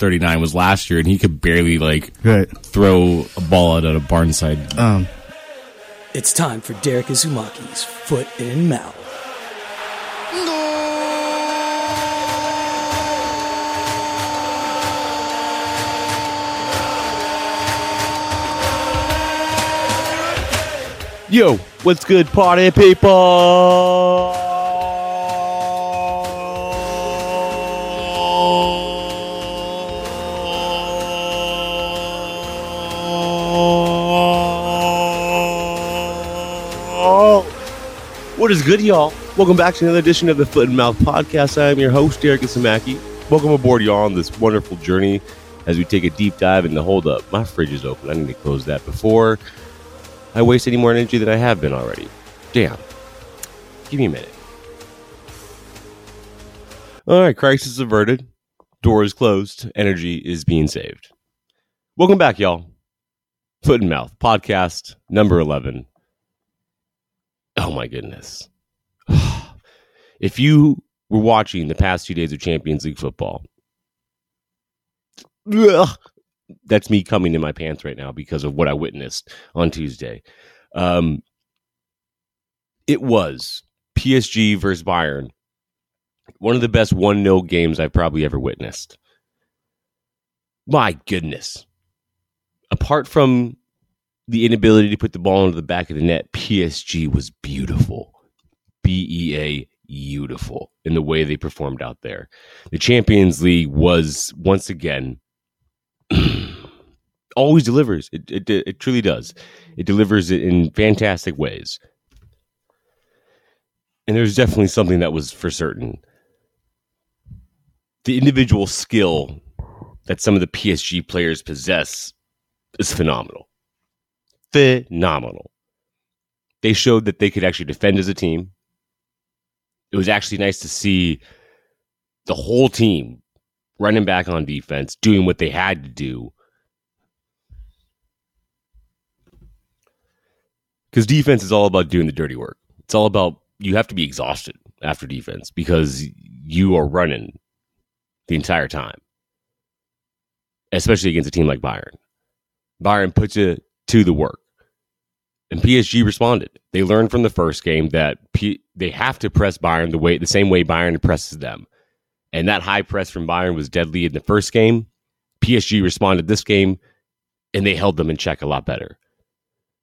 39 was last year, and he could barely like Right. throw a ball out at a barn side. Um, It's time for Derek Izumaki's Foot in Mouth. Yo, what's good, party people? What is good, y'all? Welcome back to another edition of the Foot and Mouth Podcast. I am your host, Derek Isamaki. Welcome aboard, y'all, on this wonderful journey as we take a deep dive into hold up. My fridge is open. I need to close that before I waste any more energy than I have been already. Damn. Give me a minute. All right, crisis averted. Door is closed. Energy is being saved. Welcome back, y'all. Foot and Mouth podcast number 11. Oh my goodness. if you were watching the past two days of Champions League football, ugh, that's me coming in my pants right now because of what I witnessed on Tuesday. Um, it was PSG versus Bayern, one of the best 1 0 games I've probably ever witnessed. My goodness. Apart from the inability to put the ball into the back of the net, PSG was beautiful. B E A beautiful in the way they performed out there. The Champions League was once again always delivers. It, it it truly does. It delivers it in fantastic ways. And there's definitely something that was for certain. The individual skill that some of the PSG players possess is phenomenal. Phenomenal. They showed that they could actually defend as a team. It was actually nice to see the whole team running back on defense, doing what they had to do because defense is all about doing the dirty work. It's all about you have to be exhausted after defense because you are running the entire time, especially against a team like Bayern. Bayern puts you to the work, and PSG responded. They learned from the first game that P- they have to press Bayern the way the same way Bayern presses them, and that high press from Bayern was deadly in the first game. PSG responded this game, and they held them in check a lot better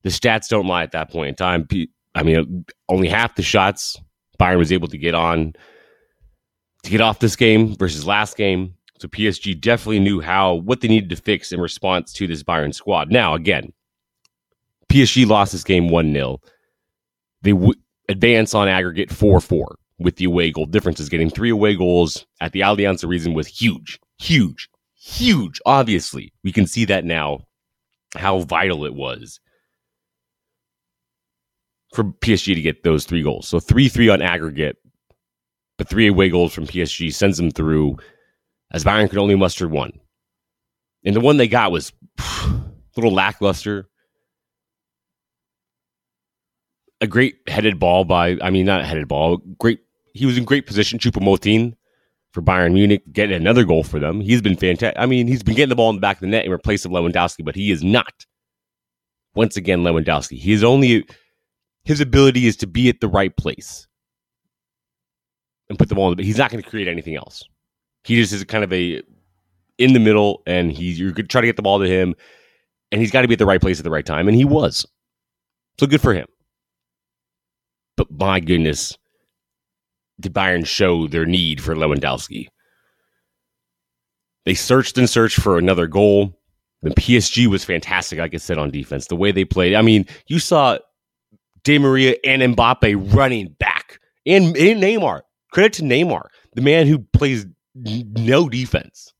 the stats don't lie at that point in time. I mean, only half the shots Bayern was able to get on to get off this game versus last game. So PSG definitely knew how what they needed to fix in response to this Bayern squad. Now, again, PSG lost this game 1 0. They w- advance on aggregate 4 4 with the away goal differences. Getting three away goals at the Allianz Arena was huge, huge, huge. Obviously, we can see that now how vital it was for PSG to get those three goals. So 3 3 on aggregate, but three away goals from PSG sends them through as Bayern could only muster one. And the one they got was a little lackluster. A great headed ball by, I mean, not a headed ball, great. He was in great position, Choupo-Moting for Bayern Munich, getting another goal for them. He's been fantastic. I mean, he's been getting the ball in the back of the net in replace of Lewandowski, but he is not. Once again, Lewandowski. He is only his ability is to be at the right place and put the ball in the, he's not going to create anything else he just is kind of a in the middle and he's you're going to try to get the ball to him and he's got to be at the right place at the right time and he was so good for him but my goodness did bayern show their need for lewandowski they searched and searched for another goal the psg was fantastic like i said on defense the way they played i mean you saw Di Maria and Mbappe running back. And, and Neymar. Credit to Neymar, the man who plays no defense.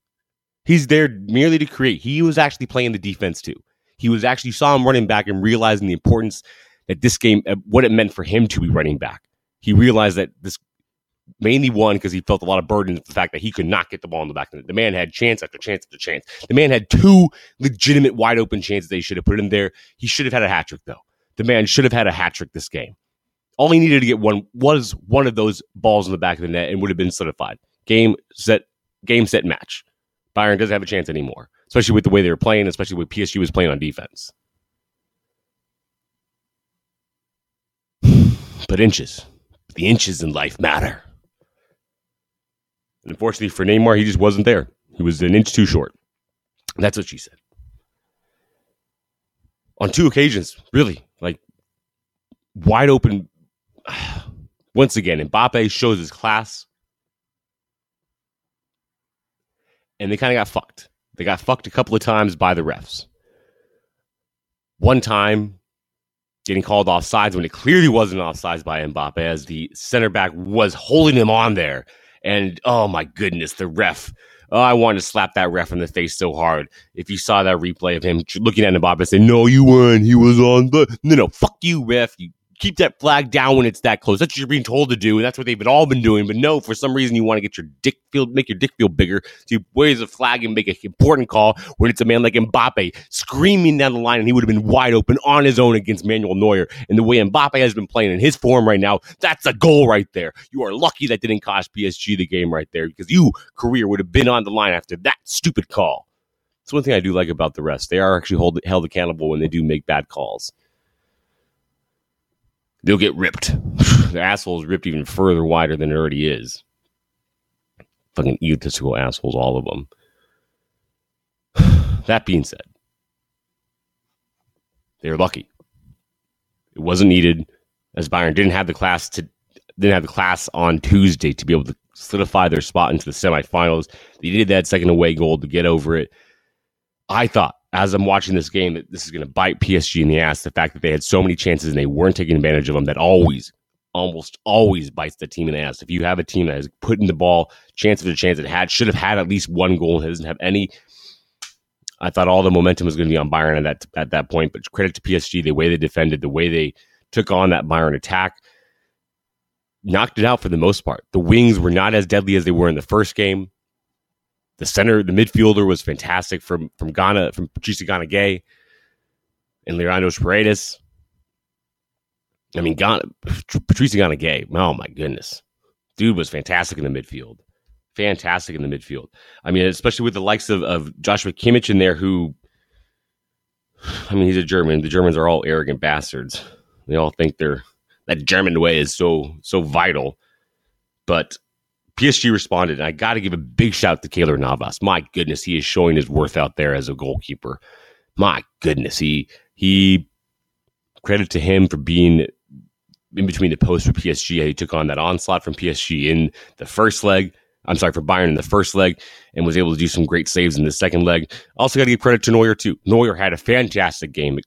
He's there merely to create. He was actually playing the defense too. He was actually saw him running back and realizing the importance that this game, uh, what it meant for him to be running back. He realized that this mainly won because he felt a lot of burden the fact that he could not get the ball in the back. Of the net. The man had chance after chance after chance. The man had two legitimate wide open chances they should have put in there. He should have had a hat trick though. The man should have had a hat trick this game. All he needed to get one was one of those balls in the back of the net and would have been solidified. Game set, game set match. Bayern doesn't have a chance anymore, especially with the way they were playing, especially with PSG was playing on defense. But inches, the inches in life matter. And unfortunately for Neymar, he just wasn't there. He was an inch too short. That's what she said. On two occasions, really, like wide open. Once again, Mbappe shows his class. And they kind of got fucked. They got fucked a couple of times by the refs. One time, getting called off sides when it clearly wasn't off sides by Mbappe, as the center back was holding him on there. And oh my goodness, the ref. Oh, I wanted to slap that ref in the face so hard. If you saw that replay of him looking at Mbappe and saying, No, you weren't. He was on the. No, no, fuck you, ref. You keep that flag down when it's that close. That's what you're being told to do, and that's what they've all been doing. But no, for some reason, you want to get your dick feel, make your dick feel bigger. So you raise a flag and make an important call when it's a man like Mbappe screaming down the line, and he would have been wide open on his own against Manuel Neuer. And the way Mbappe has been playing in his form right now, that's a goal right there. You are lucky that didn't cost PSG the game right there because you career would have been on the line after that stupid call. It's one thing I do like about the rest. They are actually hold, held accountable when they do make bad calls they'll get ripped. the asshole is ripped even further wider than it already is. Fucking egotistical assholes, all of them. that being said, they're lucky. It wasn't needed, as Bayern didn't have the class to didn't have the class on Tuesday to be able to solidify their spot into the semifinals. They needed that second away goal to get over it. I thought as I'm watching this game that this is going to bite PSG in the ass. The fact that they had so many chances and they weren't taking advantage of them, that always, almost always bites the team in the ass. If you have a team that is putting the ball chance after chance, it had should have had at least one goal and doesn't have any. I thought all the momentum was going to be on Bayern at that at that point, but credit to PSG, the way they defended, the way they took on that Bayern attack, knocked it out for the most part. The wings were not as deadly as they were in the first game. The center, the midfielder was fantastic from from Ghana, from Patrice Gana Gueye and Leandro Paredes. I mean, Ghana, Patrice Gana Gueye, oh my goodness. Dude was fantastic in the midfield. Fantastic in the midfield. I mean, especially with the likes of, of Joshua Kimmich in there, who, I mean, he's a German. The Germans are all arrogant bastards. They all think they're, that German way is so, so vital. But PSG responded, and I got to give a big shout to Keylor Navas. My goodness, he is showing his worth out there as a goalkeeper. My goodness, he he credit to him for being in between the posts for PSG. He took on that onslaught from PSG in the first leg. I'm sorry for Bayern in the first leg, and was able to do some great saves in the second leg. Also, got to give credit to Neuer too. Neuer had a fantastic game,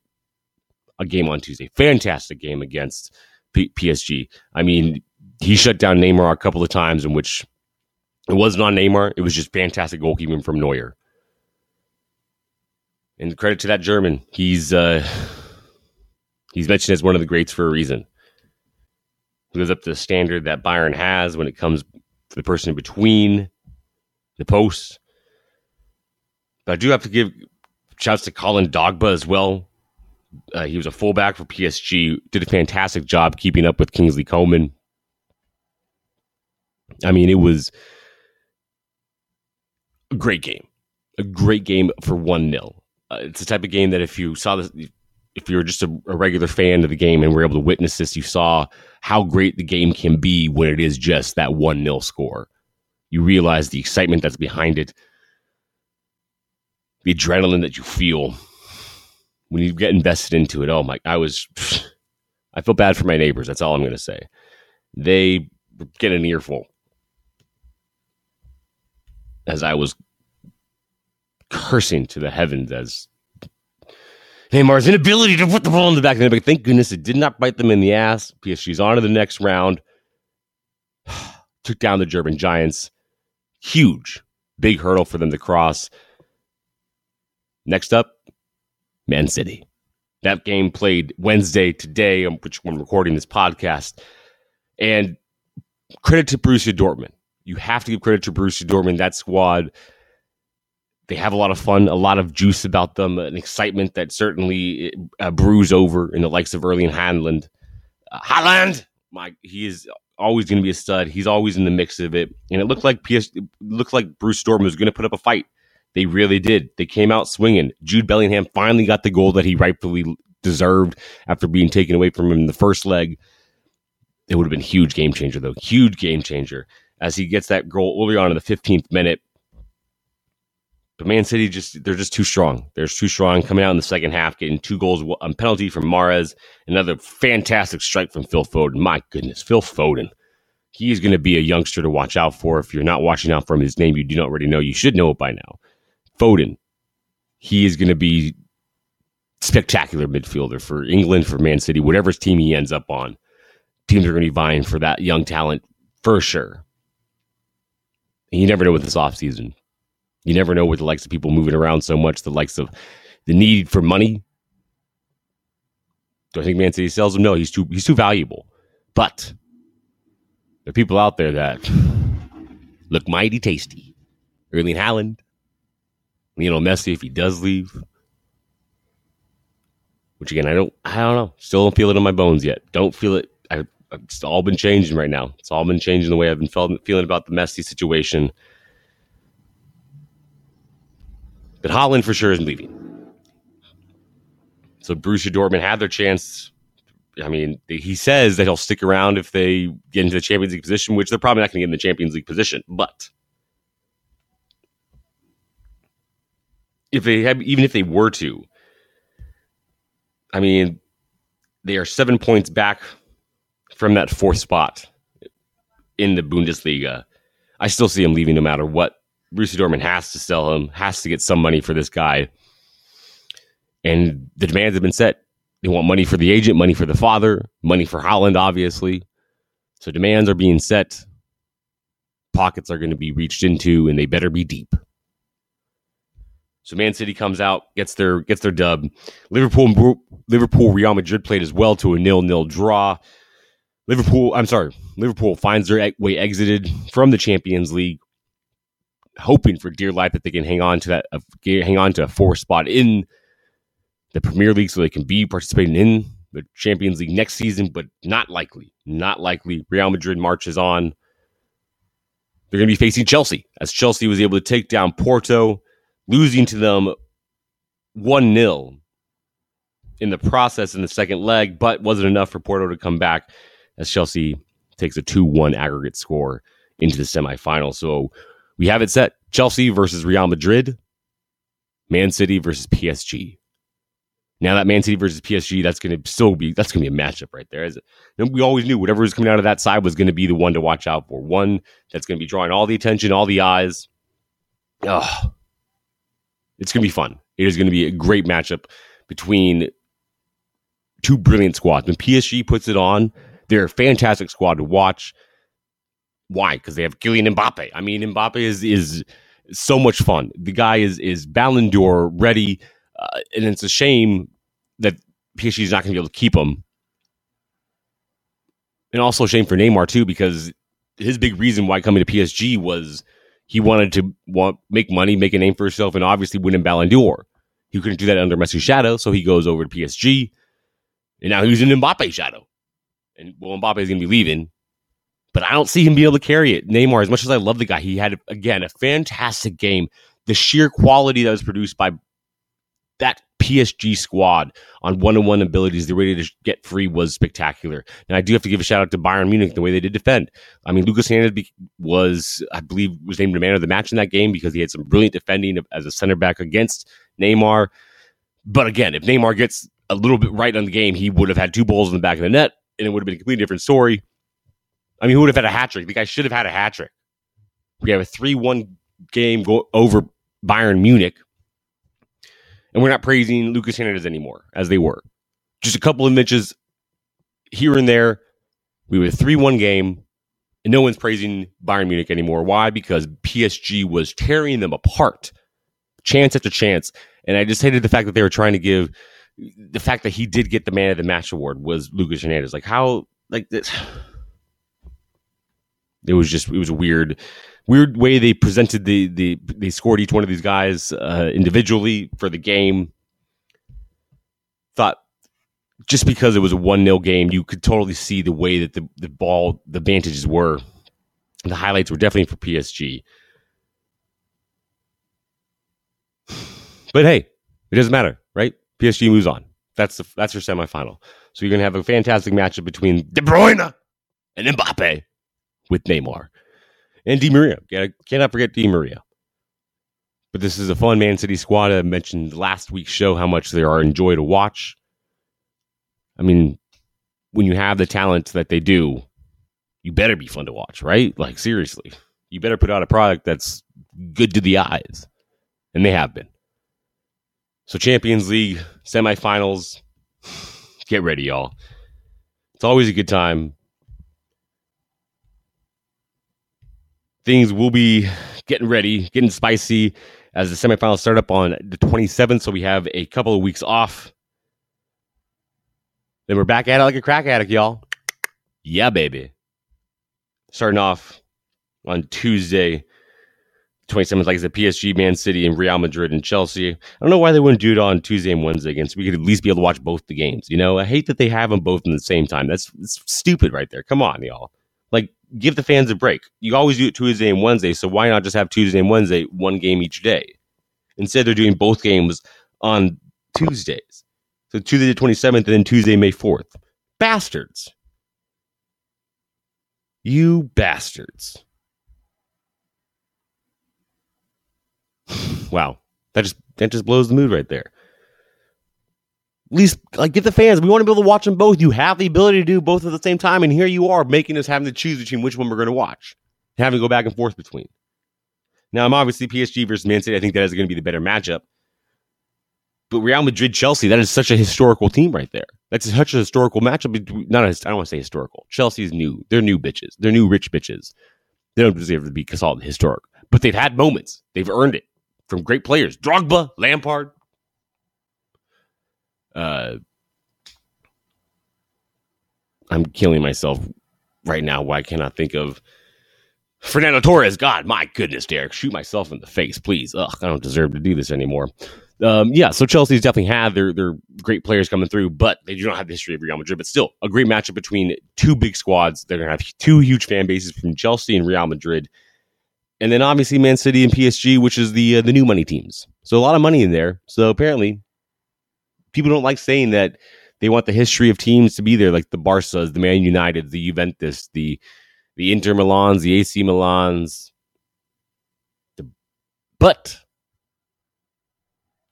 a game on Tuesday. Fantastic game against P- PSG. I mean, he shut down Neymar a couple of times in which it wasn't on Neymar. It was just fantastic goalkeeping from Neuer. And credit to that German. He's uh, he's mentioned as one of the greats for a reason. He lives up to the standard that Bayern has when it comes to the person in between the posts. But I do have to give shouts to Colin Dagba as well. Uh, he was a fullback for PSG, did a fantastic job keeping up with Kingsley Coman. I mean, it was a great game, a great game for one 0 uh, It's the type of game that if you saw this, if you're just a, a, regular fan of the game and were able to witness this, you saw how great the game can be when it is just that one 0 score. You realize the excitement that's behind it, the adrenaline that you feel when you get invested into it. Oh my! I was, I feel bad for my neighbors. That's all I'm going to say. They get an earful as I was cursing to the heavens as Neymar's inability to put the ball in the back of the net. But thank goodness it did not bite them in the ass. PSG's on to the next round. Took down the German Giants. Huge, big hurdle for them to cross. Next up, Man City. That game played Wednesday today, which when recording this podcast. And credit to Borussia Dortmund you have to give credit to Borussia Dortmund, That squad, they have a lot of fun, a lot of juice about them, an excitement that certainly uh, brews over in the likes of Erling Haaland. Uh, Haaland, my, he is always going to be a stud. He's always in the mix of it, and it looked like PS, looked like Borussia Dortmund was going to put up a fight They really did. They came out swinging. Jude Bellingham finally got the goal that he rightfully deserved after being taken away from him in the first leg. It would have been huge game changer though. Huge game changer as he gets that goal early on in the 15th minute. But Man City just they're just too strong. They're too strong coming out in the second half, getting two goals on penalty from Mahrez, another fantastic strike from Phil Foden. My goodness, Phil Foden. He is going to be a youngster to watch out for. If you're not watching out for his name you do not already know. You should know it by now. Foden. He is going to be spectacular midfielder for England, for Man City, whatever team he ends up on. Teams are going to be vying for that young talent for sure. You never know with this offseason. You never know with the likes of people moving around so much, the likes of the need for money. Do I think Man City sells him? No, he's too he's too valuable. But there are people out there that look mighty tasty. Erling Haaland, Lionel Messi if he does leave. Which again, I don't I don't know. Still don't feel it in my bones yet. Don't feel it. It's all been changing right now. It's all been changing the way I've been felt, feeling about the Messi situation. But Haaland for sure is leaving. So Borussia Dortmund had their chance. I mean, he says that he'll stick around if they get into the Champions League position, which they're probably not going to get in the Champions League position. But if they have, even if they were to, I mean, they are seven points back from that fourth spot in the Bundesliga. I still see him leaving no matter what. Borussia Dortmund has to sell him, has to get some money for this guy. And the demands have been set. They want money for the agent, money for the father, money for Haaland, obviously. So demands are being set. Pockets are going to be reached into, and they better be deep. So Man City comes out, gets their gets their dub. Liverpool Liverpool Real Madrid played as well to a nil nil draw. Liverpool, I'm sorry, Liverpool finds their way exited from the Champions League, hoping for dear life that they can hang on to that, uh, hang on to a four spot in the Premier League, so they can be participating in the Champions League next season. But not likely, not likely. Real Madrid marches on. They're going to be facing Chelsea, as Chelsea was able to take down Porto, losing to them one 0 in the process in the second leg, but wasn't enough for Porto to come back as Chelsea takes a 2 1 aggregate score into the semifinal. So we have it set Chelsea versus Real Madrid, Man City versus PSG. Now that Man City versus PSG, that's going to still be that's going to be a matchup right there. it? we always knew whatever was coming out of that side was going to be the one to watch out for. One that's going to be drawing all the attention, all the eyes. Oh, it's going to be fun. It is going to be a great matchup between two brilliant squads. When PSG puts it on, they're a fantastic squad to watch. Why? Because they have Kylian Mbappe. I mean, Mbappe is is so much fun. The guy is is Ballon d'Or ready, uh, and it's a shame that PSG is not going to be able to keep him. And also a shame for Neymar too, because his big reason why coming to PSG was he wanted to want make money, make a name for himself, and obviously win in Ballon d'Or. He couldn't do that under Messi's shadow, so he goes over to PSG, and now he's in Mbappe's shadow and well, Mbappe is going to be leaving, but I don't see him being able to carry it. Neymar, as much as I love the guy, he had again a fantastic game. The sheer quality that was produced by that PSG squad on one-on-one abilities, the ready to get free was spectacular. And I do have to give a shout out to Bayern Munich the way they did defend. I mean, Lucas Hernandez was, I believe, was named the man of the match in that game because he had some brilliant defending as a center back against Neymar. But again, if Neymar gets a little bit right on the game, he would have had two balls in the back of the net and it would have been a completely different story. I mean, who would have had a hat trick? The guy should have had a hat trick. We have a 3 1 game go over Bayern Munich, and we're not praising Lucas Hernandez anymore as they were. Just a couple of inches here and there. We were a 3 1 game, and no one's praising Bayern Munich anymore. Why? Because PSG was tearing them apart, chance after chance. And I just hated the fact that they were trying to give the fact that he did get the man of the match award was Lucas Hernandez. Like how like this it was just it was a weird weird way they presented the the they scored each one of these guys uh, individually for the game. Thought just because it was a one 0 game, you could totally see the way that the the ball the vantages were. The highlights were definitely for PSG. But hey, it doesn't matter? PSG moves on. That's the that's your semifinal. So you're gonna have a fantastic matchup between De Bruyne and Mbappe with Neymar and Di Maria. Cannot forget Di Maria. But this is a fun Man City squad. I mentioned last week's show how much they are enjoy to watch. I mean, when you have the talent that they do, you better be fun to watch, right? Like seriously, you better put out a product that's good to the eyes, and they have been. So Champions League semifinals, get ready, y'all. It's always a good time. Things will be getting ready, getting spicy as the semifinals start up on the 27th. So we have a couple of weeks off. Then we're back at it like a crack addict, y'all. Yeah, baby. Starting off on Tuesday, 27th, like I said, PSG, Man City, and Real Madrid and Chelsea. I don't know why they wouldn't do it on Tuesday and Wednesday again, so we could at least be able to watch both the games. You know, I hate that they have them both in the same time. That's, that's stupid right there. Come on, y'all. Like, give the fans a break. You always do it Tuesday and Wednesday, so why not just have Tuesday and Wednesday, one game each day? Instead, they're doing both games on Tuesdays. So Tuesday the 27th and then Tuesday, May 4th. Bastards. You bastards. wow. That just that just blows the mood right there. At least like get the fans. We want to be able to watch them both. You have the ability to do both at the same time, and here you are making us having to choose between which one we're going to watch, having to go back and forth between. Now, I'm obviously PSG versus Man City. I think that is going to be the better matchup. But Real Madrid Chelsea, that is such a historical team right there. That's such a historical matchup. Not a, I don't want to say historical. Chelsea's new. They're new bitches. They're new rich bitches. They don't deserve to be called historic. But they've had moments. They've earned it from great players. Drogba, Lampard. Uh, I'm killing myself right now. Why can't I think of Fernando Torres? God, my goodness, Derek, shoot myself in the face, please. Ugh, I don't deserve to do this anymore. Um, yeah, so Chelsea's definitely had their their great players coming through, but they do not have the history of Real Madrid. But still, a great matchup between two big squads. They're gonna have two huge fan bases from Chelsea and Real Madrid and then obviously Man City and PSG, which is the uh, the new money teams. So a lot of money in there. So apparently, people don't like saying that they want the history of teams to be there, like the Barca's, the Man United, the Juventus, the the Inter Milans, the AC Milans. The, but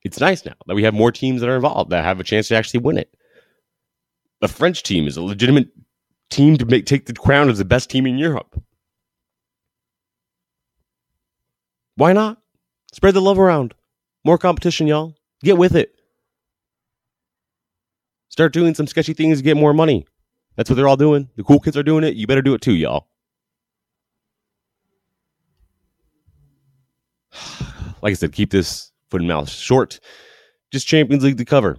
it's nice now that we have more teams that are involved that have a chance to actually win it. The French team is a legitimate team to make take the crown as the best team in Europe. Why not? Spread the love around. More competition, y'all. Get with it. Start doing some sketchy things to get more money. That's what they're all doing. The cool kids are doing it. You better do it too, y'all. Like I said, keep this foot and mouth short. Just Champions League to cover.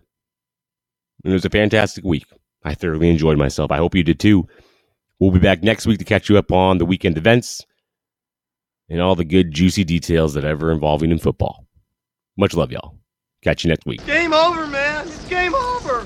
It was a fantastic week. I thoroughly enjoyed myself. I hope you did too. We'll be back next week to catch you up on the weekend events and all the good, juicy details that ever involving in football. Much love, y'all. Catch you next week. Game over, man. It's game over.